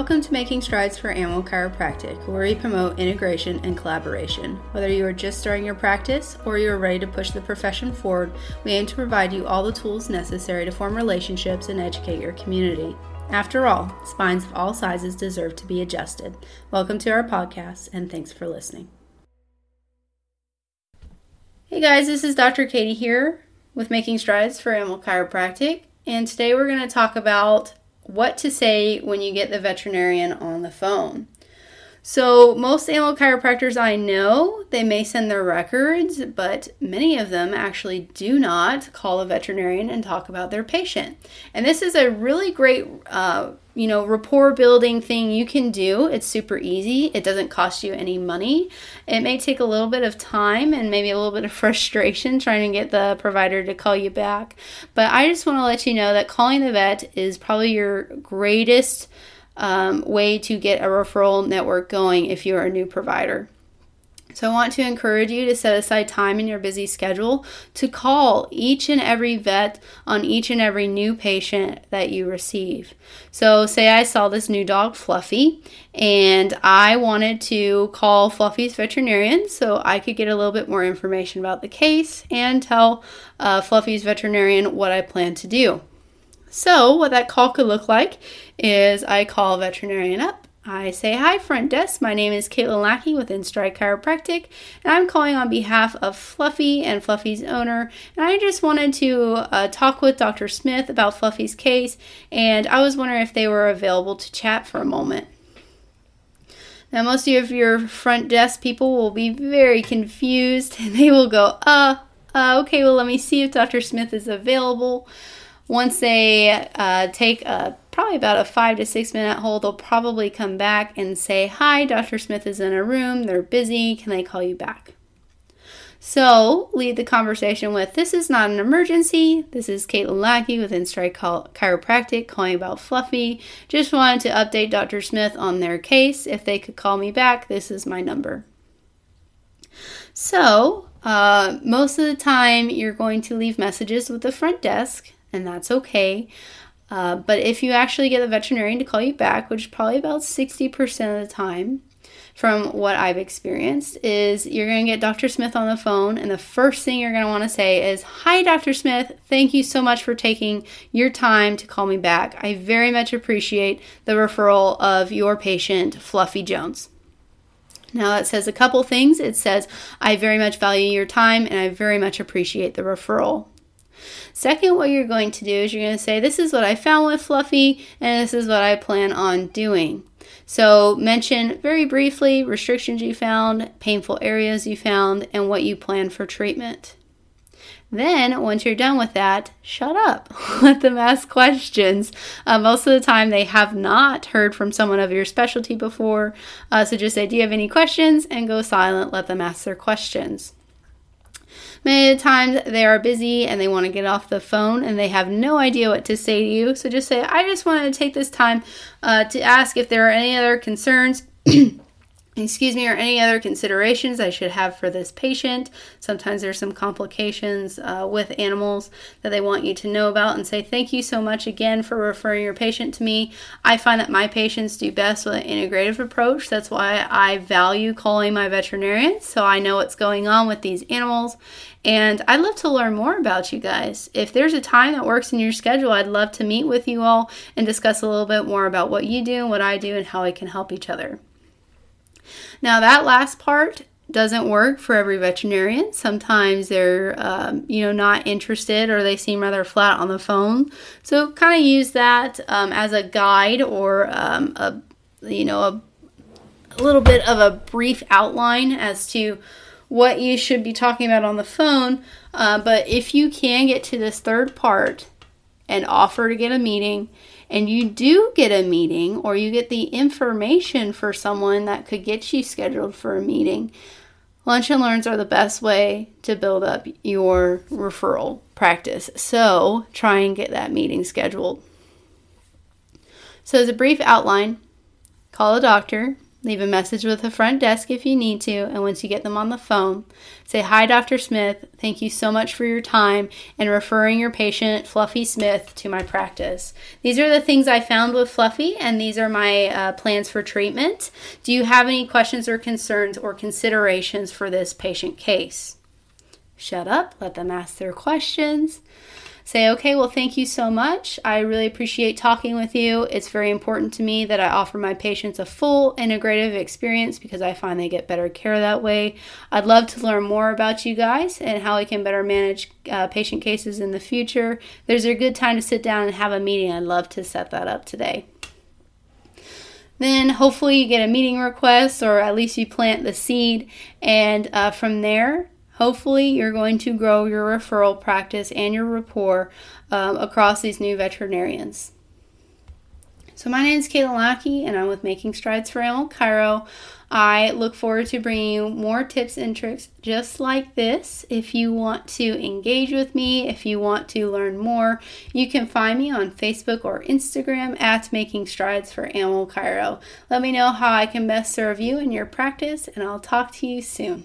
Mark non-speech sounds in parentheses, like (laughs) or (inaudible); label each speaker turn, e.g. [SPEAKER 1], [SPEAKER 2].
[SPEAKER 1] Welcome to Making Strides for Animal Chiropractic, where we promote integration and collaboration. Whether you are just starting your practice or you are ready to push the profession forward, we aim to provide you all the tools necessary to form relationships and educate your community. After all, spines of all sizes deserve to be adjusted. Welcome to our podcast, and thanks for listening. Hey guys, this is Dr. Katie here with Making Strides for Animal Chiropractic, and today we're going to talk about what to say when you get the veterinarian on the phone. So, most animal chiropractors I know, they may send their records, but many of them actually do not call a veterinarian and talk about their patient. And this is a really great, uh, you know, rapport building thing you can do. It's super easy. It doesn't cost you any money. It may take a little bit of time and maybe a little bit of (laughs) frustration trying to get the provider to call you back. But I just want to let you know that calling the vet is probably your greatest um, way to get a referral network going if you're a new provider. So, I want to encourage you to set aside time in your busy schedule to call each and every vet on each and every new patient that you receive. So, say I saw this new dog, Fluffy, and I wanted to call Fluffy's veterinarian so I could get a little bit more information about the case and tell uh, Fluffy's veterinarian what I plan to do. So, what that call could look like is I call veterinarian up. I say, Hi, front desk. My name is Caitlin Lackey with InStride Chiropractic, and I'm calling on behalf of Fluffy and Fluffy's owner. And I just wanted to uh, talk with Dr. Smith about Fluffy's case, and I was wondering if they were available to chat for a moment. Now, most of your front desk people will be very confused, (laughs) and they will go, Uh, uh okay, well, let me see if Dr. Smith is available. Once they uh, take a, probably about a five to six minute hold, they'll probably come back and say, Hi, Dr. Smith is in a room. They're busy. Can they call you back? So lead the conversation with This is not an emergency. This is Caitlin Lackey with InStride Chiropractic calling about Fluffy. Just wanted to update Dr. Smith on their case. If they could call me back, this is my number. So, uh, most of the time, you're going to leave messages with the front desk and that's okay. Uh, but if you actually get the veterinarian to call you back, which is probably about 60% of the time, from what I've experienced, is you're going to get Dr. Smith on the phone, and the first thing you're going to want to say is, Hi, Dr. Smith. Thank you so much for taking your time to call me back. I very much appreciate the referral of your patient, Fluffy Jones. Now, it says a couple things. It says, I very much value your time and I very much appreciate the referral. Second, what you're going to do is you're going to say, This is what I found with Fluffy, and this is what I plan on doing. So, mention very briefly restrictions you found, painful areas you found, and what you plan for treatment. Then, once you're done with that, shut up. (laughs) Let them ask questions. Uh, most of the time, they have not heard from someone of your specialty before. Uh, so just say, Do you have any questions? And go silent. Let them ask their questions. Many times they are busy and they want to get off the phone and they have no idea what to say to you. So just say, I just wanted to take this time uh, to ask if there are any other concerns. Excuse me, or any other considerations I should have for this patient. Sometimes there's some complications uh, with animals that they want you to know about and say, Thank you so much again for referring your patient to me. I find that my patients do best with an integrative approach. That's why I value calling my veterinarian so I know what's going on with these animals. And I'd love to learn more about you guys. If there's a time that works in your schedule, I'd love to meet with you all and discuss a little bit more about what you do, and what I do, and how we can help each other. Now, that last part doesn't work for every veterinarian. Sometimes they're, um, you know, not interested or they seem rather flat on the phone. So, kind of use that um, as a guide or um, a, you know, a, a little bit of a brief outline as to what you should be talking about on the phone. Uh, but if you can get to this third part and offer to get a meeting, and you do get a meeting or you get the information for someone that could get you scheduled for a meeting, lunch and learns are the best way to build up your referral practice. So try and get that meeting scheduled. So, as a brief outline, call a doctor, Leave a message with the front desk if you need to, and once you get them on the phone, say, Hi, Dr. Smith. Thank you so much for your time and referring your patient, Fluffy Smith, to my practice. These are the things I found with Fluffy, and these are my uh, plans for treatment. Do you have any questions or concerns or considerations for this patient case? Shut up, let them ask their questions say, okay, well, thank you so much. I really appreciate talking with you. It's very important to me that I offer my patients a full integrative experience because I find they get better care that way. I'd love to learn more about you guys and how we can better manage uh, patient cases in the future. There's a good time to sit down and have a meeting. I'd love to set that up today. Then hopefully you get a meeting request or at least you plant the seed, and uh, from there, Hopefully, you're going to grow your referral practice and your rapport um, across these new veterinarians. So, my name is Kayla Lackey, and I'm with Making Strides for Animal Chiro. I look forward to bringing you more tips and tricks just like this. If you want to engage with me, if you want to learn more, you can find me on Facebook or Instagram at Making Strides for Animal Chiro. Let me know how I can best serve you in your practice, and I'll talk to you soon.